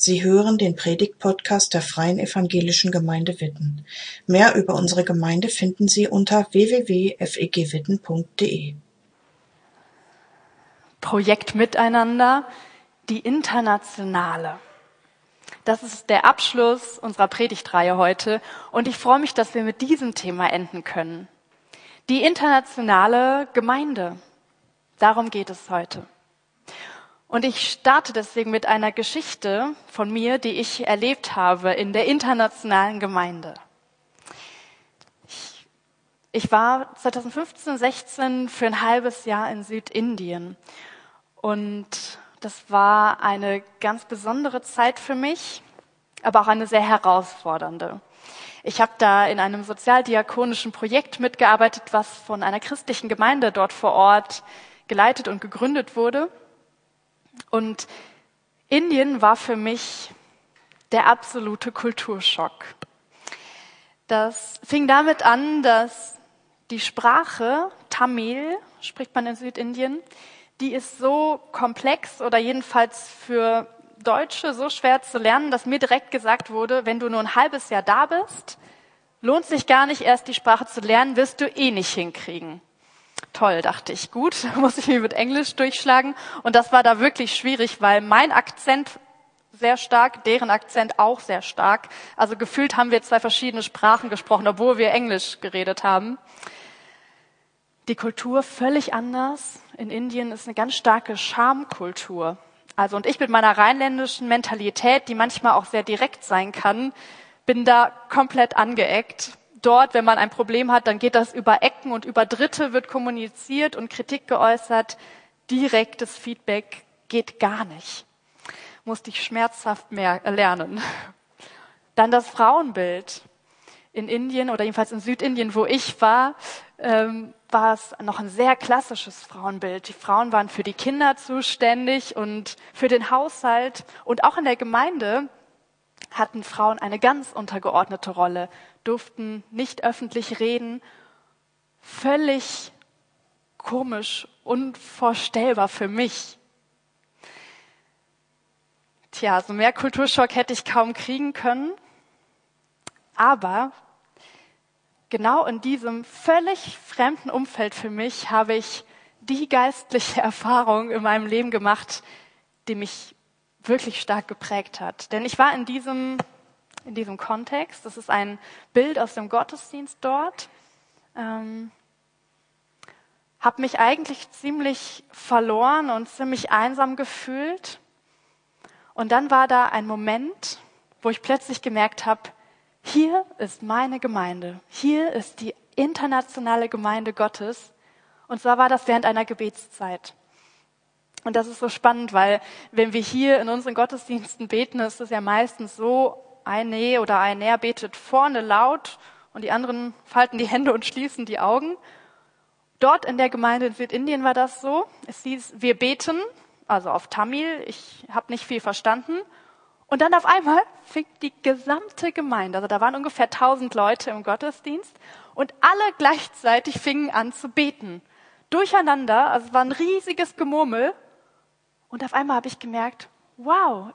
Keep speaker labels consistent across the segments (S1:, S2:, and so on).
S1: Sie hören den Predigt-Podcast der Freien Evangelischen Gemeinde Witten. Mehr über unsere Gemeinde finden Sie unter www.fegwitten.de.
S2: Projekt Miteinander, die Internationale. Das ist der Abschluss unserer Predigtreihe heute und ich freue mich, dass wir mit diesem Thema enden können. Die internationale Gemeinde. Darum geht es heute. Und ich starte deswegen mit einer Geschichte von mir, die ich erlebt habe in der internationalen Gemeinde. Ich, ich war 2015, 16 für ein halbes Jahr in Südindien. Und das war eine ganz besondere Zeit für mich, aber auch eine sehr herausfordernde. Ich habe da in einem sozialdiakonischen Projekt mitgearbeitet, was von einer christlichen Gemeinde dort vor Ort geleitet und gegründet wurde. Und Indien war für mich der absolute Kulturschock. Das fing damit an, dass die Sprache Tamil, spricht man in Südindien, die ist so komplex oder jedenfalls für Deutsche so schwer zu lernen, dass mir direkt gesagt wurde, wenn du nur ein halbes Jahr da bist, lohnt sich gar nicht erst die Sprache zu lernen, wirst du eh nicht hinkriegen. Toll, dachte ich. Gut, muss ich mich mit Englisch durchschlagen. Und das war da wirklich schwierig, weil mein Akzent sehr stark, deren Akzent auch sehr stark. Also gefühlt haben wir zwei verschiedene Sprachen gesprochen, obwohl wir Englisch geredet haben. Die Kultur völlig anders. In Indien ist eine ganz starke Schamkultur. Also und ich mit meiner rheinländischen Mentalität, die manchmal auch sehr direkt sein kann, bin da komplett angeeckt dort, wenn man ein Problem hat, dann geht das über Ecken und über Dritte wird kommuniziert und Kritik geäußert. Direktes Feedback geht gar nicht. Musste ich schmerzhaft mehr lernen. Dann das Frauenbild. In Indien oder jedenfalls in Südindien, wo ich war, ähm, war es noch ein sehr klassisches Frauenbild. Die Frauen waren für die Kinder zuständig und für den Haushalt und auch in der Gemeinde hatten Frauen eine ganz untergeordnete Rolle, durften nicht öffentlich reden. Völlig komisch, unvorstellbar für mich. Tja, so mehr Kulturschock hätte ich kaum kriegen können. Aber genau in diesem völlig fremden Umfeld für mich habe ich die geistliche Erfahrung in meinem Leben gemacht, die mich wirklich stark geprägt hat. Denn ich war in diesem, in diesem Kontext, das ist ein Bild aus dem Gottesdienst dort, ähm, habe mich eigentlich ziemlich verloren und ziemlich einsam gefühlt. Und dann war da ein Moment, wo ich plötzlich gemerkt habe, hier ist meine Gemeinde, hier ist die internationale Gemeinde Gottes. Und zwar war das während einer Gebetszeit. Und das ist so spannend, weil wenn wir hier in unseren Gottesdiensten beten, ist es ja meistens so, ein Nee oder ein Näher betet vorne laut und die anderen falten die Hände und schließen die Augen. Dort in der Gemeinde in Südindien war das so. Es hieß, wir beten, also auf Tamil, ich habe nicht viel verstanden. Und dann auf einmal fing die gesamte Gemeinde, also da waren ungefähr tausend Leute im Gottesdienst und alle gleichzeitig fingen an zu beten. Durcheinander, also es war ein riesiges Gemurmel und auf einmal habe ich gemerkt, wow,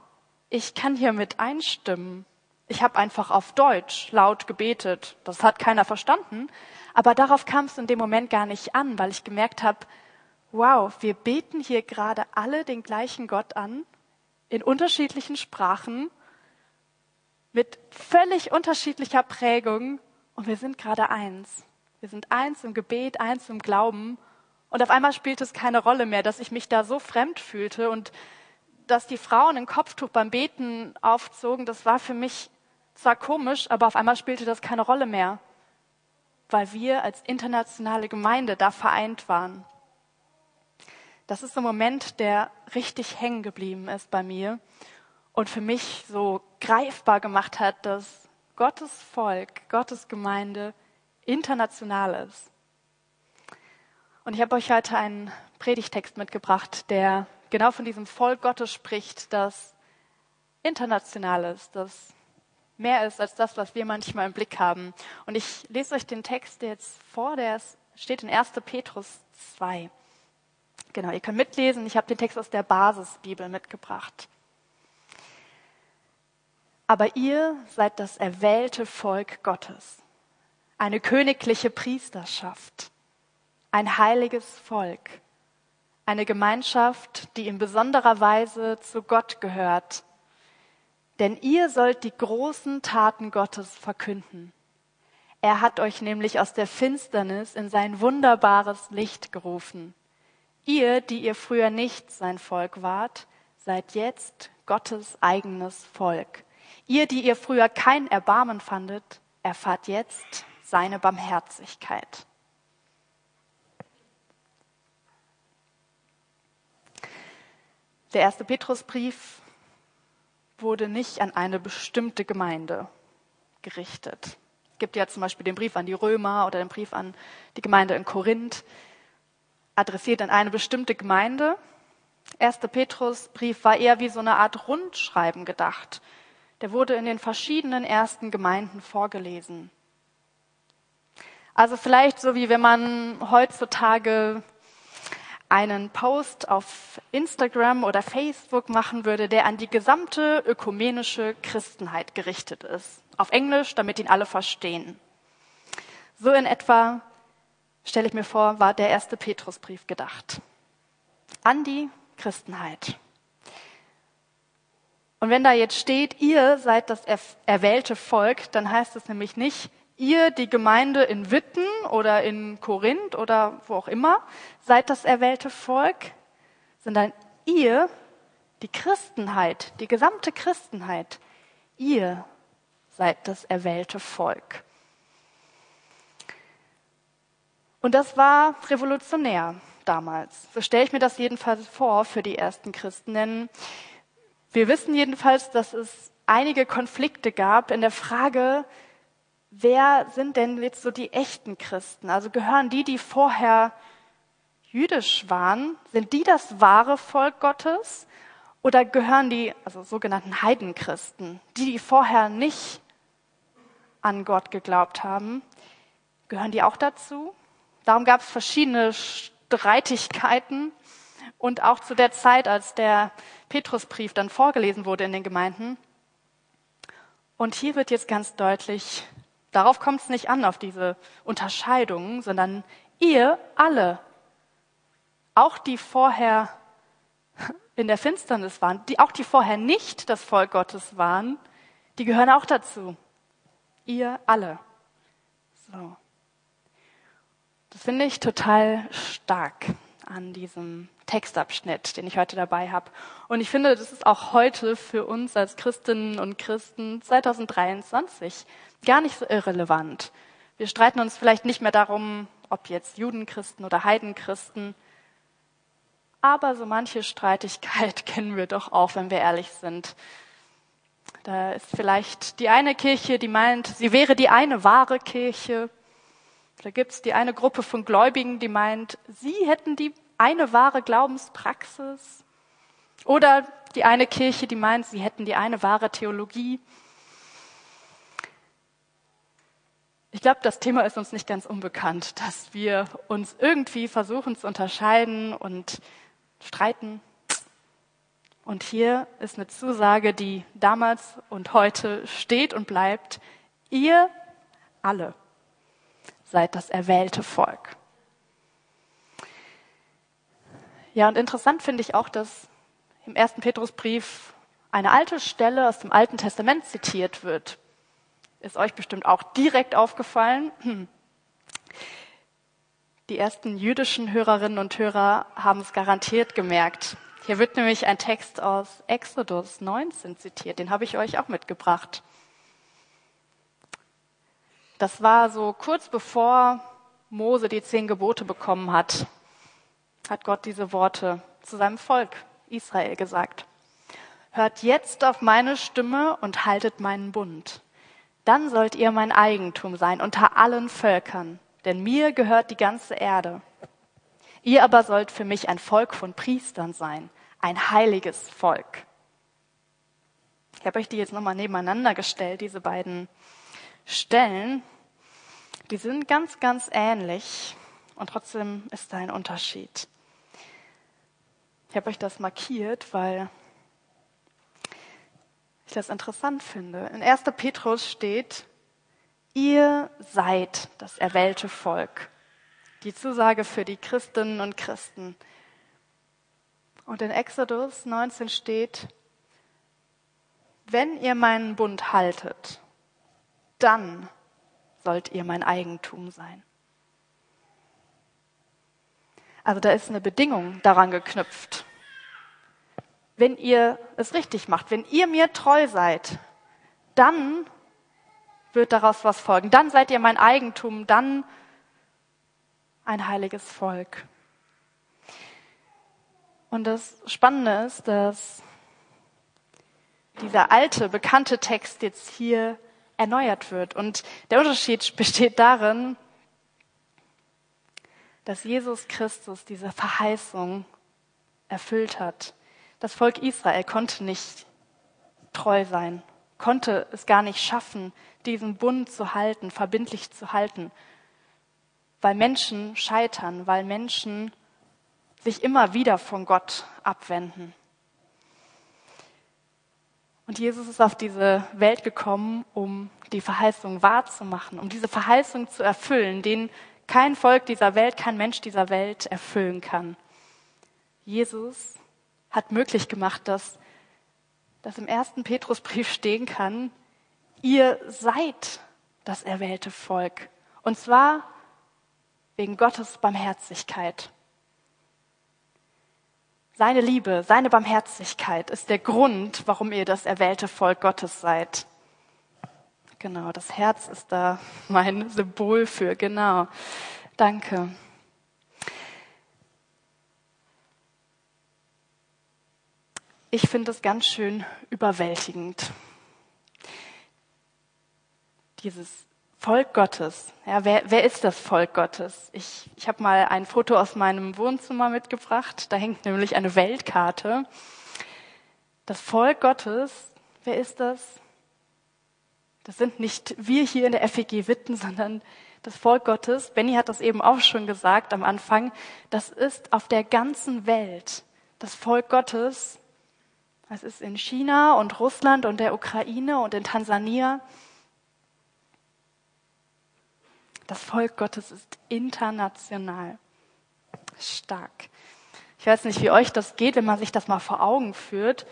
S2: ich kann hier mit einstimmen. Ich habe einfach auf Deutsch laut gebetet. Das hat keiner verstanden. Aber darauf kam es in dem Moment gar nicht an, weil ich gemerkt habe, wow, wir beten hier gerade alle den gleichen Gott an, in unterschiedlichen Sprachen, mit völlig unterschiedlicher Prägung und wir sind gerade eins. Wir sind eins im Gebet, eins im Glauben und auf einmal spielte es keine Rolle mehr, dass ich mich da so fremd fühlte und dass die Frauen ein Kopftuch beim Beten aufzogen, das war für mich zwar komisch, aber auf einmal spielte das keine Rolle mehr, weil wir als internationale Gemeinde da vereint waren. Das ist ein Moment, der richtig hängen geblieben ist bei mir und für mich so greifbar gemacht hat, dass Gottes Volk, Gottes Gemeinde international ist. Und ich habe euch heute einen Predigtext mitgebracht, der genau von diesem Volk Gottes spricht, das international ist, das mehr ist als das, was wir manchmal im Blick haben. Und ich lese euch den Text jetzt vor, der steht in 1. Petrus 2. Genau, ihr könnt mitlesen. Ich habe den Text aus der Basisbibel mitgebracht. Aber ihr seid das erwählte Volk Gottes, eine königliche Priesterschaft, ein heiliges Volk, eine Gemeinschaft, die in besonderer Weise zu Gott gehört. Denn ihr sollt die großen Taten Gottes verkünden. Er hat euch nämlich aus der Finsternis in sein wunderbares Licht gerufen. Ihr, die ihr früher nicht sein Volk wart, seid jetzt Gottes eigenes Volk. Ihr, die ihr früher kein Erbarmen fandet, erfahrt jetzt seine Barmherzigkeit. Der erste Petrusbrief wurde nicht an eine bestimmte Gemeinde gerichtet. Es gibt ja zum Beispiel den Brief an die Römer oder den Brief an die Gemeinde in Korinth, adressiert an eine bestimmte Gemeinde. Erster Petrusbrief war eher wie so eine Art Rundschreiben gedacht. Der wurde in den verschiedenen ersten Gemeinden vorgelesen. Also vielleicht so wie wenn man heutzutage einen Post auf Instagram oder Facebook machen würde, der an die gesamte ökumenische Christenheit gerichtet ist. Auf Englisch, damit ihn alle verstehen. So in etwa, stelle ich mir vor, war der erste Petrusbrief gedacht. An die Christenheit. Und wenn da jetzt steht, ihr seid das erwählte Volk, dann heißt es nämlich nicht, ihr, die Gemeinde in Witten oder in Korinth oder wo auch immer, seid das erwählte Volk, sondern ihr, die Christenheit, die gesamte Christenheit, ihr seid das erwählte Volk. Und das war revolutionär damals. So stelle ich mir das jedenfalls vor für die ersten Christen, denn wir wissen jedenfalls, dass es einige Konflikte gab in der Frage, wer sind denn jetzt so die echten Christen? Also gehören die, die vorher jüdisch waren, sind die das wahre Volk Gottes? Oder gehören die, also sogenannten Heidenchristen, die, die vorher nicht an Gott geglaubt haben, gehören die auch dazu? Darum gab es verschiedene Streitigkeiten. Und auch zu der Zeit, als der Petrusbrief dann vorgelesen wurde in den Gemeinden. Und hier wird jetzt ganz deutlich, Darauf kommt es nicht an, auf diese Unterscheidungen, sondern ihr alle, auch die vorher in der Finsternis waren, die, auch die vorher nicht das Volk Gottes waren, die gehören auch dazu. Ihr alle. So. Das finde ich total stark an diesem Textabschnitt, den ich heute dabei habe. Und ich finde, das ist auch heute für uns als Christinnen und Christen 2023 gar nicht so irrelevant. Wir streiten uns vielleicht nicht mehr darum, ob jetzt Judenchristen oder Heidenchristen, aber so manche Streitigkeit kennen wir doch auch, wenn wir ehrlich sind. Da ist vielleicht die eine Kirche, die meint, sie wäre die eine wahre Kirche. Da gibt es die eine Gruppe von Gläubigen, die meint, sie hätten die eine wahre Glaubenspraxis. Oder die eine Kirche, die meint, sie hätten die eine wahre Theologie. Ich glaube, das Thema ist uns nicht ganz unbekannt, dass wir uns irgendwie versuchen zu unterscheiden und streiten. Und hier ist eine Zusage, die damals und heute steht und bleibt. Ihr alle seid das erwählte Volk. Ja, und interessant finde ich auch, dass im ersten Petrusbrief eine alte Stelle aus dem Alten Testament zitiert wird. Ist euch bestimmt auch direkt aufgefallen. Die ersten jüdischen Hörerinnen und Hörer haben es garantiert gemerkt. Hier wird nämlich ein Text aus Exodus 19 zitiert. Den habe ich euch auch mitgebracht. Das war so kurz bevor Mose die zehn Gebote bekommen hat, hat Gott diese Worte zu seinem Volk Israel gesagt. Hört jetzt auf meine Stimme und haltet meinen Bund. Dann sollt ihr mein Eigentum sein unter allen Völkern, denn mir gehört die ganze Erde. Ihr aber sollt für mich ein Volk von Priestern sein, ein heiliges Volk. Ich habe euch die jetzt nochmal nebeneinander gestellt, diese beiden Stellen. Die sind ganz, ganz ähnlich und trotzdem ist da ein Unterschied. Ich habe euch das markiert, weil ich das interessant finde. In 1. Petrus steht, ihr seid das erwählte Volk. Die Zusage für die Christinnen und Christen. Und in Exodus 19 steht, wenn ihr meinen Bund haltet, dann sollt ihr mein Eigentum sein. Also da ist eine Bedingung daran geknüpft. Wenn ihr es richtig macht, wenn ihr mir treu seid, dann wird daraus was folgen. Dann seid ihr mein Eigentum, dann ein heiliges Volk. Und das Spannende ist, dass dieser alte, bekannte Text jetzt hier erneuert wird. Und der Unterschied besteht darin, dass Jesus Christus diese Verheißung erfüllt hat. Das Volk Israel konnte nicht treu sein, konnte es gar nicht schaffen, diesen Bund zu halten, verbindlich zu halten, weil Menschen scheitern, weil Menschen sich immer wieder von Gott abwenden. Und Jesus ist auf diese Welt gekommen, um die Verheißung wahrzumachen, um diese Verheißung zu erfüllen, den kein Volk dieser Welt, kein Mensch dieser Welt erfüllen kann. Jesus hat möglich gemacht, dass, dass im ersten Petrusbrief stehen kann, ihr seid das erwählte Volk. Und zwar wegen Gottes Barmherzigkeit. Seine Liebe, seine Barmherzigkeit ist der Grund, warum ihr das erwählte Volk Gottes seid. Genau, das Herz ist da mein Symbol für, genau. Danke. Ich finde es ganz schön überwältigend. Dieses Volk Gottes. Ja, wer, wer ist das Volk Gottes? Ich, ich habe mal ein Foto aus meinem Wohnzimmer mitgebracht. Da hängt nämlich eine Weltkarte. Das Volk Gottes, wer ist das? Das sind nicht wir hier in der FEG Witten, sondern das Volk Gottes. Benny hat das eben auch schon gesagt am Anfang. Das ist auf der ganzen Welt. Das Volk Gottes. Es ist in China und Russland und der Ukraine und in Tansania. Das Volk Gottes ist international stark. Ich weiß nicht, wie euch das geht, wenn man sich das mal vor Augen führt.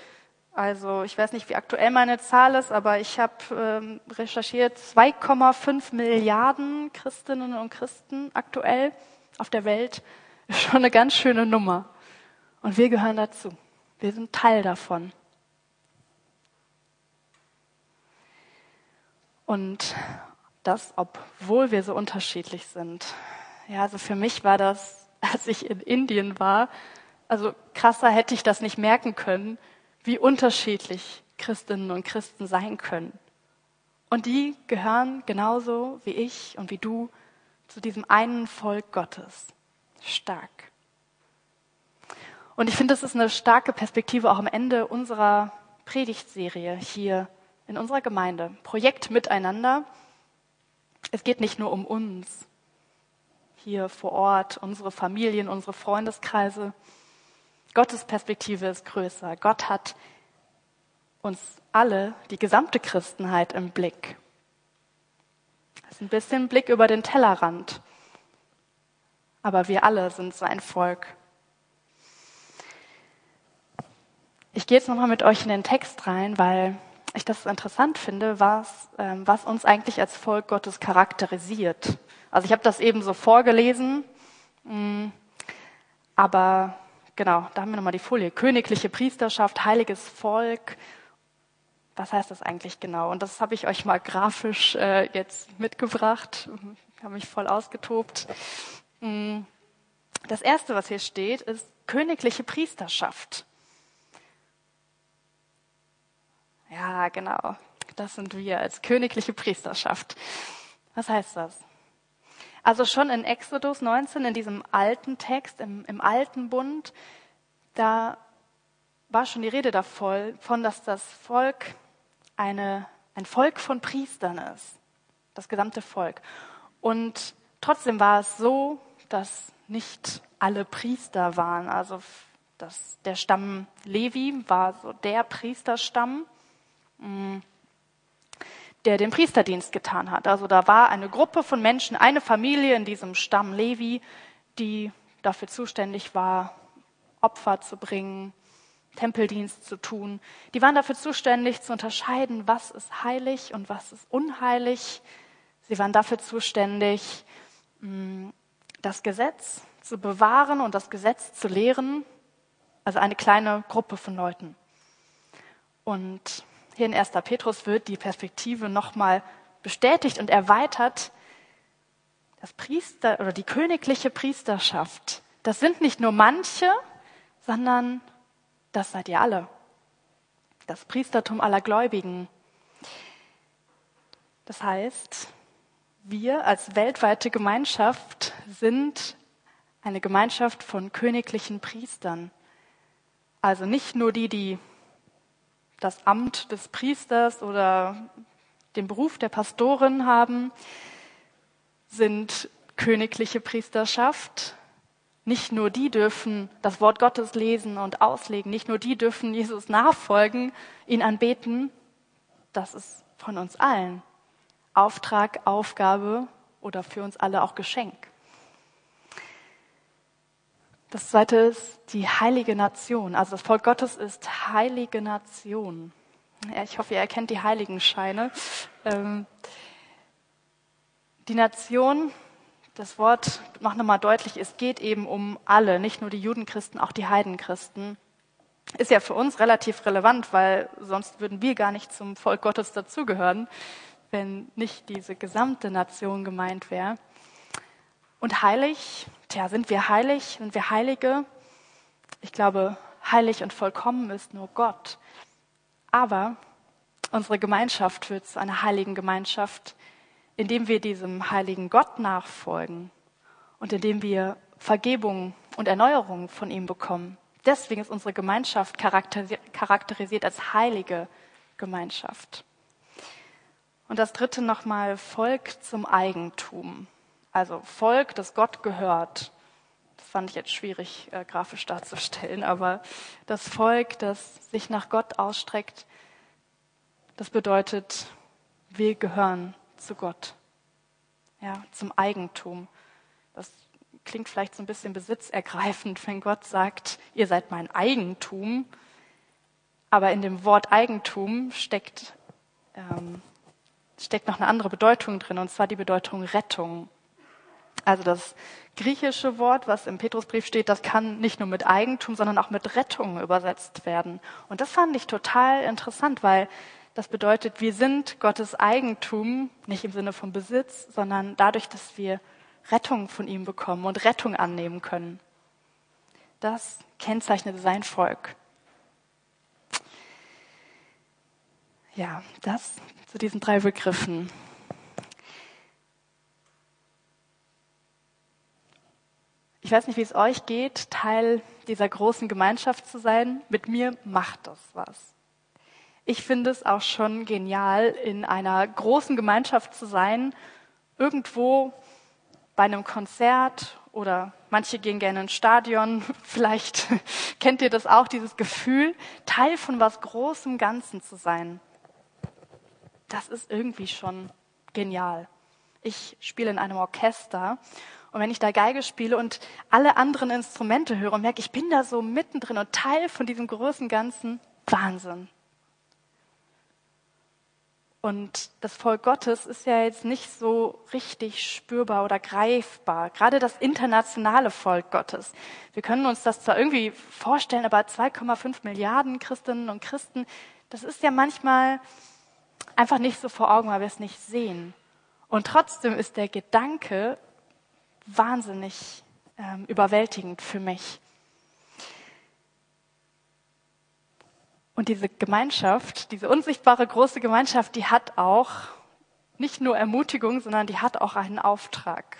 S2: Also ich weiß nicht, wie aktuell meine Zahl ist, aber ich habe ähm, recherchiert 2,5 Milliarden Christinnen und Christen aktuell auf der Welt. Ist schon eine ganz schöne Nummer. Und wir gehören dazu. Wir sind Teil davon. Und das, obwohl wir so unterschiedlich sind. Ja, also für mich war das, als ich in Indien war, also krasser hätte ich das nicht merken können, wie unterschiedlich Christinnen und Christen sein können. Und die gehören genauso wie ich und wie du zu diesem einen Volk Gottes. Stark. Und ich finde, das ist eine starke Perspektive auch am Ende unserer Predigtserie hier in unserer Gemeinde. Projekt Miteinander. Es geht nicht nur um uns hier vor Ort, unsere Familien, unsere Freundeskreise, Gottes Perspektive ist größer. Gott hat uns alle, die gesamte Christenheit im Blick. Das ist ein bisschen Blick über den Tellerrand. Aber wir alle sind sein Volk. Ich gehe jetzt nochmal mit euch in den Text rein, weil ich das interessant finde, was, ähm, was uns eigentlich als Volk Gottes charakterisiert. Also ich habe das eben so vorgelesen, mm, aber Genau, da haben wir nochmal die Folie. Königliche Priesterschaft, heiliges Volk. Was heißt das eigentlich genau? Und das habe ich euch mal grafisch äh, jetzt mitgebracht. Ich habe mich voll ausgetobt. Mm. Das erste, was hier steht, ist königliche Priesterschaft. Ja, genau. Das sind wir als königliche Priesterschaft. Was heißt das? Also schon in Exodus 19, in diesem alten Text, im, im alten Bund, da war schon die Rede davon, dass das Volk eine, ein Volk von Priestern ist. Das gesamte Volk. Und trotzdem war es so, dass nicht alle Priester waren. Also das, der Stamm Levi war so der Priesterstamm. Der den Priesterdienst getan hat. Also da war eine Gruppe von Menschen, eine Familie in diesem Stamm Levi, die dafür zuständig war, Opfer zu bringen, Tempeldienst zu tun. Die waren dafür zuständig zu unterscheiden, was ist heilig und was ist unheilig. Sie waren dafür zuständig, mm, das Gesetz zu bewahren und das Gesetz zu lehren. Also eine kleine Gruppe von Leuten. Und hier in 1. Petrus wird die Perspektive nochmal bestätigt und erweitert. Das Priester oder die königliche Priesterschaft, das sind nicht nur manche, sondern das seid ihr alle. Das Priestertum aller Gläubigen. Das heißt, wir als weltweite Gemeinschaft sind eine Gemeinschaft von königlichen Priestern. Also nicht nur die, die das Amt des Priesters oder den Beruf der Pastorin haben, sind königliche Priesterschaft, nicht nur die dürfen das Wort Gottes lesen und auslegen, nicht nur die dürfen Jesus nachfolgen, ihn anbeten. Das ist von uns allen Auftrag, Aufgabe oder für uns alle auch Geschenk. Das zweite ist die heilige Nation. Also das Volk Gottes ist heilige Nation. Ja, ich hoffe, ihr erkennt die Heiligenscheine. Ähm, die Nation das Wort macht nochmal deutlich, es geht eben um alle, nicht nur die Judenchristen, auch die Heidenchristen. Ist ja für uns relativ relevant, weil sonst würden wir gar nicht zum Volk Gottes dazugehören, wenn nicht diese gesamte Nation gemeint wäre. Und heilig, tja, sind wir heilig, sind wir Heilige? Ich glaube, heilig und vollkommen ist nur Gott. Aber unsere Gemeinschaft wird zu einer heiligen Gemeinschaft, indem wir diesem heiligen Gott nachfolgen und indem wir Vergebung und Erneuerung von ihm bekommen. Deswegen ist unsere Gemeinschaft charakterisiert als heilige Gemeinschaft. Und das dritte nochmal Volk zum Eigentum. Also Volk, das Gott gehört. Das fand ich jetzt schwierig äh, grafisch darzustellen, aber das Volk, das sich nach Gott ausstreckt, das bedeutet, wir gehören zu Gott, ja, zum Eigentum. Das klingt vielleicht so ein bisschen besitzergreifend, wenn Gott sagt, ihr seid mein Eigentum. Aber in dem Wort Eigentum steckt, ähm, steckt noch eine andere Bedeutung drin, und zwar die Bedeutung Rettung. Also das griechische Wort, was im Petrusbrief steht, das kann nicht nur mit Eigentum, sondern auch mit Rettung übersetzt werden. Und das fand ich total interessant, weil das bedeutet, wir sind Gottes Eigentum, nicht im Sinne von Besitz, sondern dadurch, dass wir Rettung von ihm bekommen und Rettung annehmen können. Das kennzeichnet sein Volk. Ja, das zu diesen drei Begriffen. Ich weiß nicht, wie es euch geht, Teil dieser großen Gemeinschaft zu sein. Mit mir macht das was. Ich finde es auch schon genial, in einer großen Gemeinschaft zu sein, irgendwo bei einem Konzert oder manche gehen gerne ins Stadion. Vielleicht kennt ihr das auch, dieses Gefühl, Teil von was Großem Ganzen zu sein. Das ist irgendwie schon genial. Ich spiele in einem Orchester und wenn ich da Geige spiele und alle anderen Instrumente höre und merke, ich bin da so mittendrin und Teil von diesem großen Ganzen, Wahnsinn. Und das Volk Gottes ist ja jetzt nicht so richtig spürbar oder greifbar. Gerade das internationale Volk Gottes. Wir können uns das zwar irgendwie vorstellen, aber 2,5 Milliarden Christinnen und Christen, das ist ja manchmal einfach nicht so vor Augen, weil wir es nicht sehen. Und trotzdem ist der Gedanke wahnsinnig ähm, überwältigend für mich. Und diese Gemeinschaft, diese unsichtbare große Gemeinschaft, die hat auch nicht nur Ermutigung, sondern die hat auch einen Auftrag.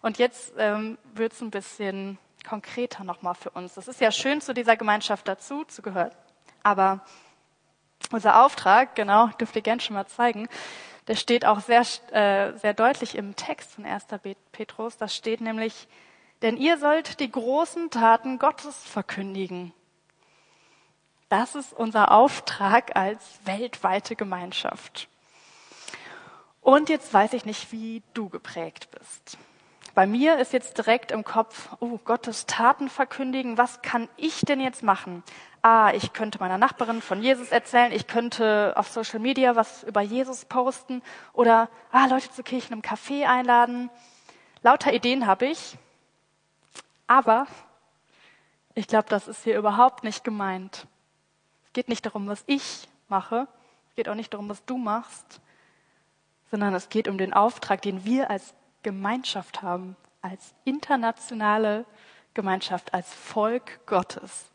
S2: Und jetzt ähm, wird es ein bisschen konkreter nochmal für uns. Es ist ja schön, zu dieser Gemeinschaft dazu zu gehören. Aber unser Auftrag, genau, dürft ihr gerne schon mal zeigen, der steht auch sehr, äh, sehr deutlich im Text von 1. Petrus. Da steht nämlich, denn ihr sollt die großen Taten Gottes verkündigen Das ist unser Auftrag als weltweite Gemeinschaft. Und jetzt weiß ich nicht, wie du geprägt bist. Bei mir ist jetzt direkt im Kopf, oh, Gottes Taten verkündigen, was kann ich denn jetzt machen? Ah, ich könnte meiner Nachbarin von Jesus erzählen, ich könnte auf Social Media was über Jesus posten oder ah, Leute zur Kirche im Café einladen. Lauter Ideen habe ich, aber ich glaube, das ist hier überhaupt nicht gemeint. Es geht nicht darum, was ich mache, es geht auch nicht darum, was du machst, sondern es geht um den Auftrag, den wir als Gemeinschaft haben, als internationale Gemeinschaft, als Volk Gottes.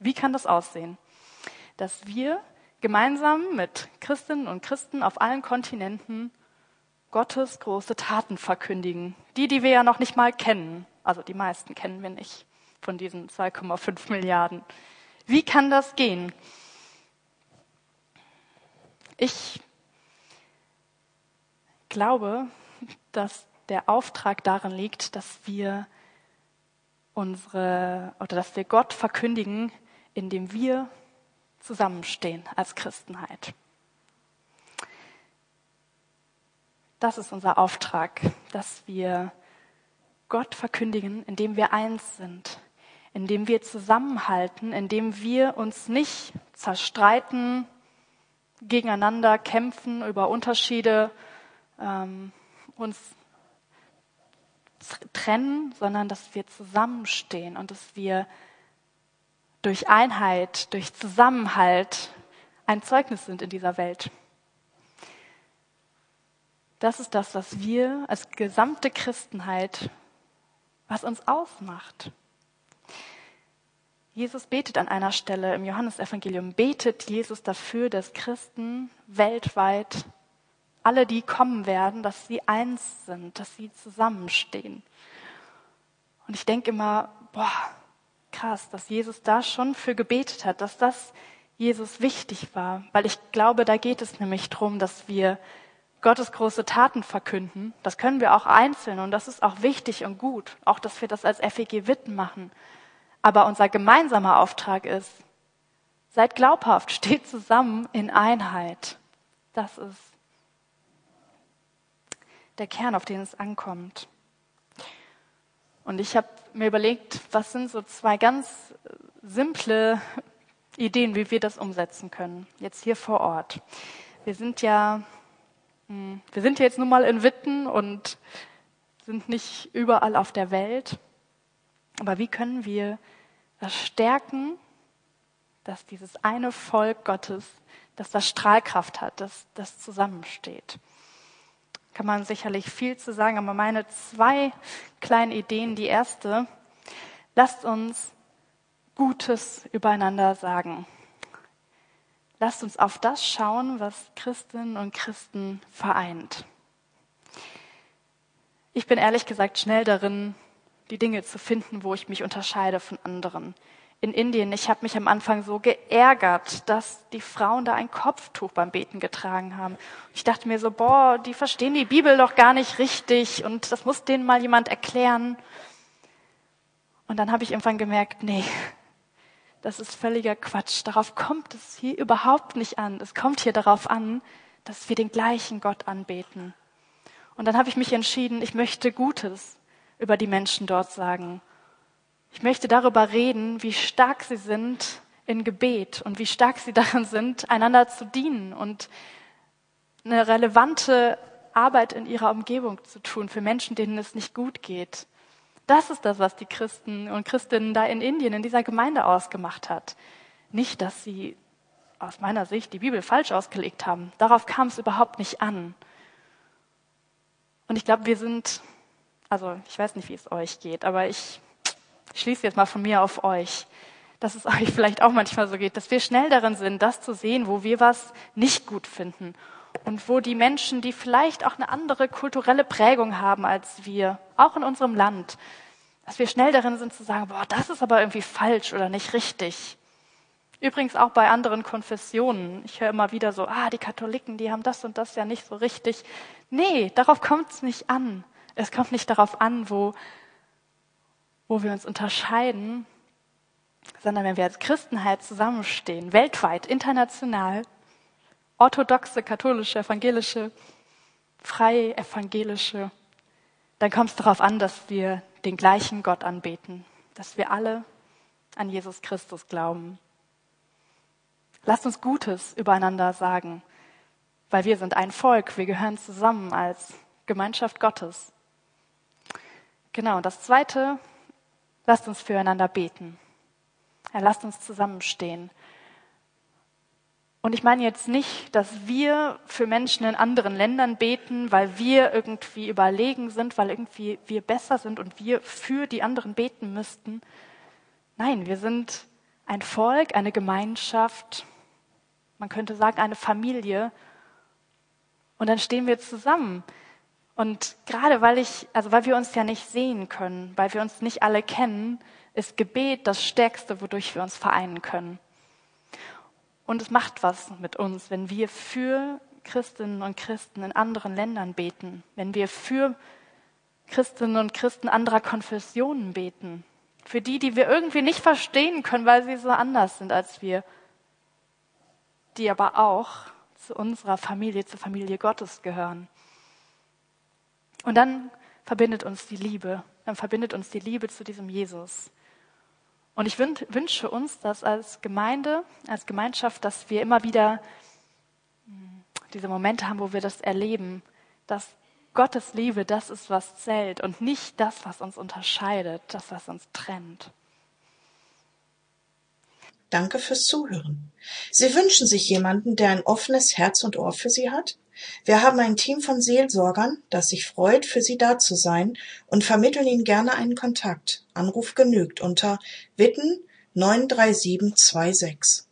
S2: Wie kann das aussehen? Dass wir gemeinsam mit Christinnen und Christen auf allen Kontinenten Gottes große Taten verkündigen. Die, die wir ja noch nicht mal kennen. Also die meisten kennen wir nicht von diesen 2,5 Milliarden. Wie kann das gehen? Ich glaube, dass der Auftrag darin liegt, dass wir unsere oder dass wir Gott verkündigen, indem wir zusammenstehen als Christenheit. Das ist unser Auftrag, dass wir Gott verkündigen, indem wir eins sind, indem wir zusammenhalten, indem wir uns nicht zerstreiten, gegeneinander kämpfen über Unterschiede, ähm, uns trennen, sondern dass wir zusammenstehen und dass wir durch Einheit, durch Zusammenhalt ein Zeugnis sind in dieser Welt. Das ist das, was wir als gesamte Christenheit, was uns ausmacht. Jesus betet an einer Stelle im Johannesevangelium, betet Jesus dafür, dass Christen weltweit, alle, die kommen werden, dass sie eins sind, dass sie zusammenstehen. Und ich denke immer, boah, krass, dass Jesus da schon für gebetet hat, dass das Jesus wichtig war, weil ich glaube, da geht es nämlich darum, dass wir Gottes große Taten verkünden. Das können wir auch einzeln und das ist auch wichtig und gut, auch dass wir das als FEG Witten machen. Aber unser gemeinsamer Auftrag ist, seid glaubhaft, steht zusammen in Einheit. Das ist der Kern, auf den es ankommt. Und ich habe mir überlegt, was sind so zwei ganz simple Ideen, wie wir das umsetzen können, jetzt hier vor Ort. Wir sind ja, hm, wir sind ja jetzt nun mal in Witten und sind nicht überall auf der Welt. Aber wie können wir das stärken, dass dieses eine Volk Gottes, dass das Strahlkraft hat, dass das zusammensteht? Kann man sicherlich viel zu sagen, aber meine zwei kleinen Ideen. Die erste, lasst uns Gutes übereinander sagen. Lasst uns auf das schauen, was Christinnen und Christen vereint. Ich bin ehrlich gesagt schnell darin, die Dinge zu finden, wo ich mich unterscheide von anderen in Indien. Ich habe mich am Anfang so geärgert, dass die Frauen da ein Kopftuch beim Beten getragen haben. Ich dachte mir so, boah, die verstehen die Bibel doch gar nicht richtig und das muss denen mal jemand erklären. Und dann habe ich irgendwann gemerkt, nee, das ist völliger Quatsch. Darauf kommt es hier überhaupt nicht an. Es kommt hier darauf an, dass wir den gleichen Gott anbeten. Und dann habe ich mich entschieden, ich möchte Gutes über die Menschen dort sagen. Ich möchte darüber reden, wie stark sie sind in Gebet und wie stark sie darin sind, einander zu dienen und eine relevante Arbeit in ihrer Umgebung zu tun für Menschen, denen es nicht gut geht. Das ist das, was die Christen und Christinnen da in Indien, in dieser Gemeinde ausgemacht hat. Nicht, dass sie aus meiner Sicht die Bibel falsch ausgelegt haben. Darauf kam es überhaupt nicht an. Und ich glaube, wir sind, also ich weiß nicht, wie es euch geht, aber ich ich schließe jetzt mal von mir auf euch, dass es euch vielleicht auch manchmal so geht, dass wir schnell darin sind, das zu sehen, wo wir was nicht gut finden und wo die Menschen, die vielleicht auch eine andere kulturelle Prägung haben als wir, auch in unserem Land, dass wir schnell darin sind zu sagen, boah, das ist aber irgendwie falsch oder nicht richtig. Übrigens auch bei anderen Konfessionen. Ich höre immer wieder so, ah, die Katholiken, die haben das und das ja nicht so richtig. Nee, darauf kommt es nicht an. Es kommt nicht darauf an, wo wo wir uns unterscheiden, sondern wenn wir als Christenheit zusammenstehen, weltweit, international, orthodoxe, katholische, evangelische, freie, evangelische, dann kommt es darauf an, dass wir den gleichen Gott anbeten, dass wir alle an Jesus Christus glauben. Lasst uns Gutes übereinander sagen, weil wir sind ein Volk, wir gehören zusammen als Gemeinschaft Gottes. Genau, und das Zweite, lasst uns füreinander beten. Ja, lasst uns zusammenstehen. Und ich meine jetzt nicht, dass wir für Menschen in anderen Ländern beten, weil wir irgendwie überlegen sind, weil irgendwie wir besser sind und wir für die anderen beten müssten. Nein, wir sind ein Volk, eine Gemeinschaft, man könnte sagen eine Familie. Und dann stehen wir zusammen. Und gerade weil ich, also weil wir uns ja nicht sehen können, weil wir uns nicht alle kennen, ist Gebet das Stärkste, wodurch wir uns vereinen können. Und es macht was mit uns, wenn wir für Christinnen und Christen in anderen Ländern beten, wenn wir für Christinnen und Christen anderer Konfessionen beten, für die, die wir irgendwie nicht verstehen können, weil sie so anders sind als wir, die aber auch zu unserer Familie, zur Familie Gottes gehören. Und dann verbindet uns die Liebe, dann verbindet uns die Liebe zu diesem Jesus. Und ich wünsche uns dass als Gemeinde, als Gemeinschaft, dass wir immer wieder hm, diese Momente haben, wo wir das erleben, dass Gottes Liebe das ist, was zählt und nicht das, was uns unterscheidet, das, was uns trennt.
S1: Danke fürs Zuhören. Sie wünschen sich jemanden, der ein offenes Herz und Ohr für Sie hat? Wir haben ein Team von Seelsorgern, das sich freut, für Sie da zu sein und vermitteln Ihnen gerne einen Kontakt. Anruf genügt unter Witten 93726.